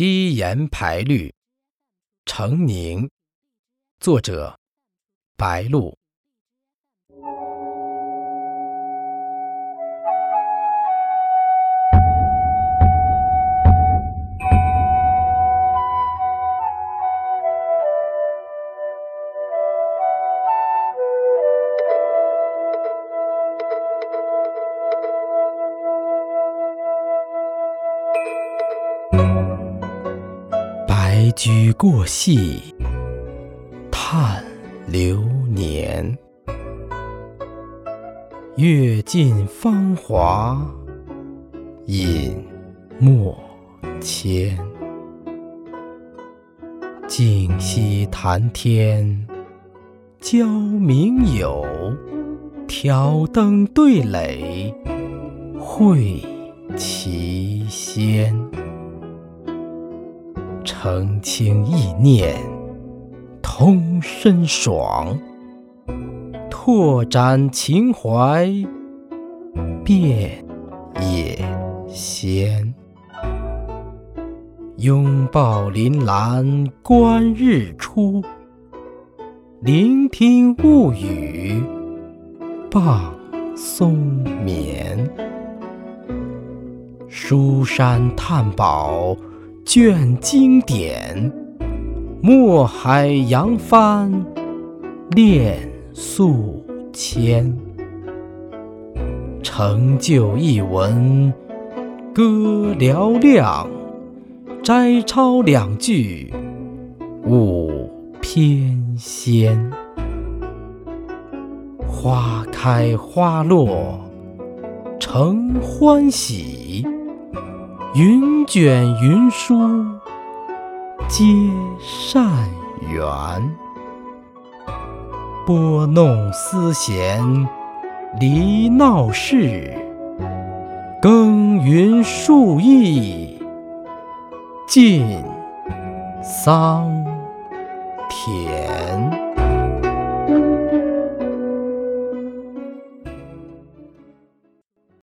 七言排律，成宁。作者：白露。白驹过隙，叹流年。阅尽芳华，饮墨千。静息谈天，交名友，挑灯对垒，会奇仙。澄清意念，通身爽；拓展情怀，遍野鲜。拥抱林兰观日出，聆听雾语傍松眠。书山探宝。卷经典，墨海扬帆，练素铅。成就一文，歌嘹亮；摘抄两句，舞翩跹。花开花落，成欢喜。云卷云舒，皆善缘；拨弄丝弦，离闹市；耕耘数亿，尽桑田。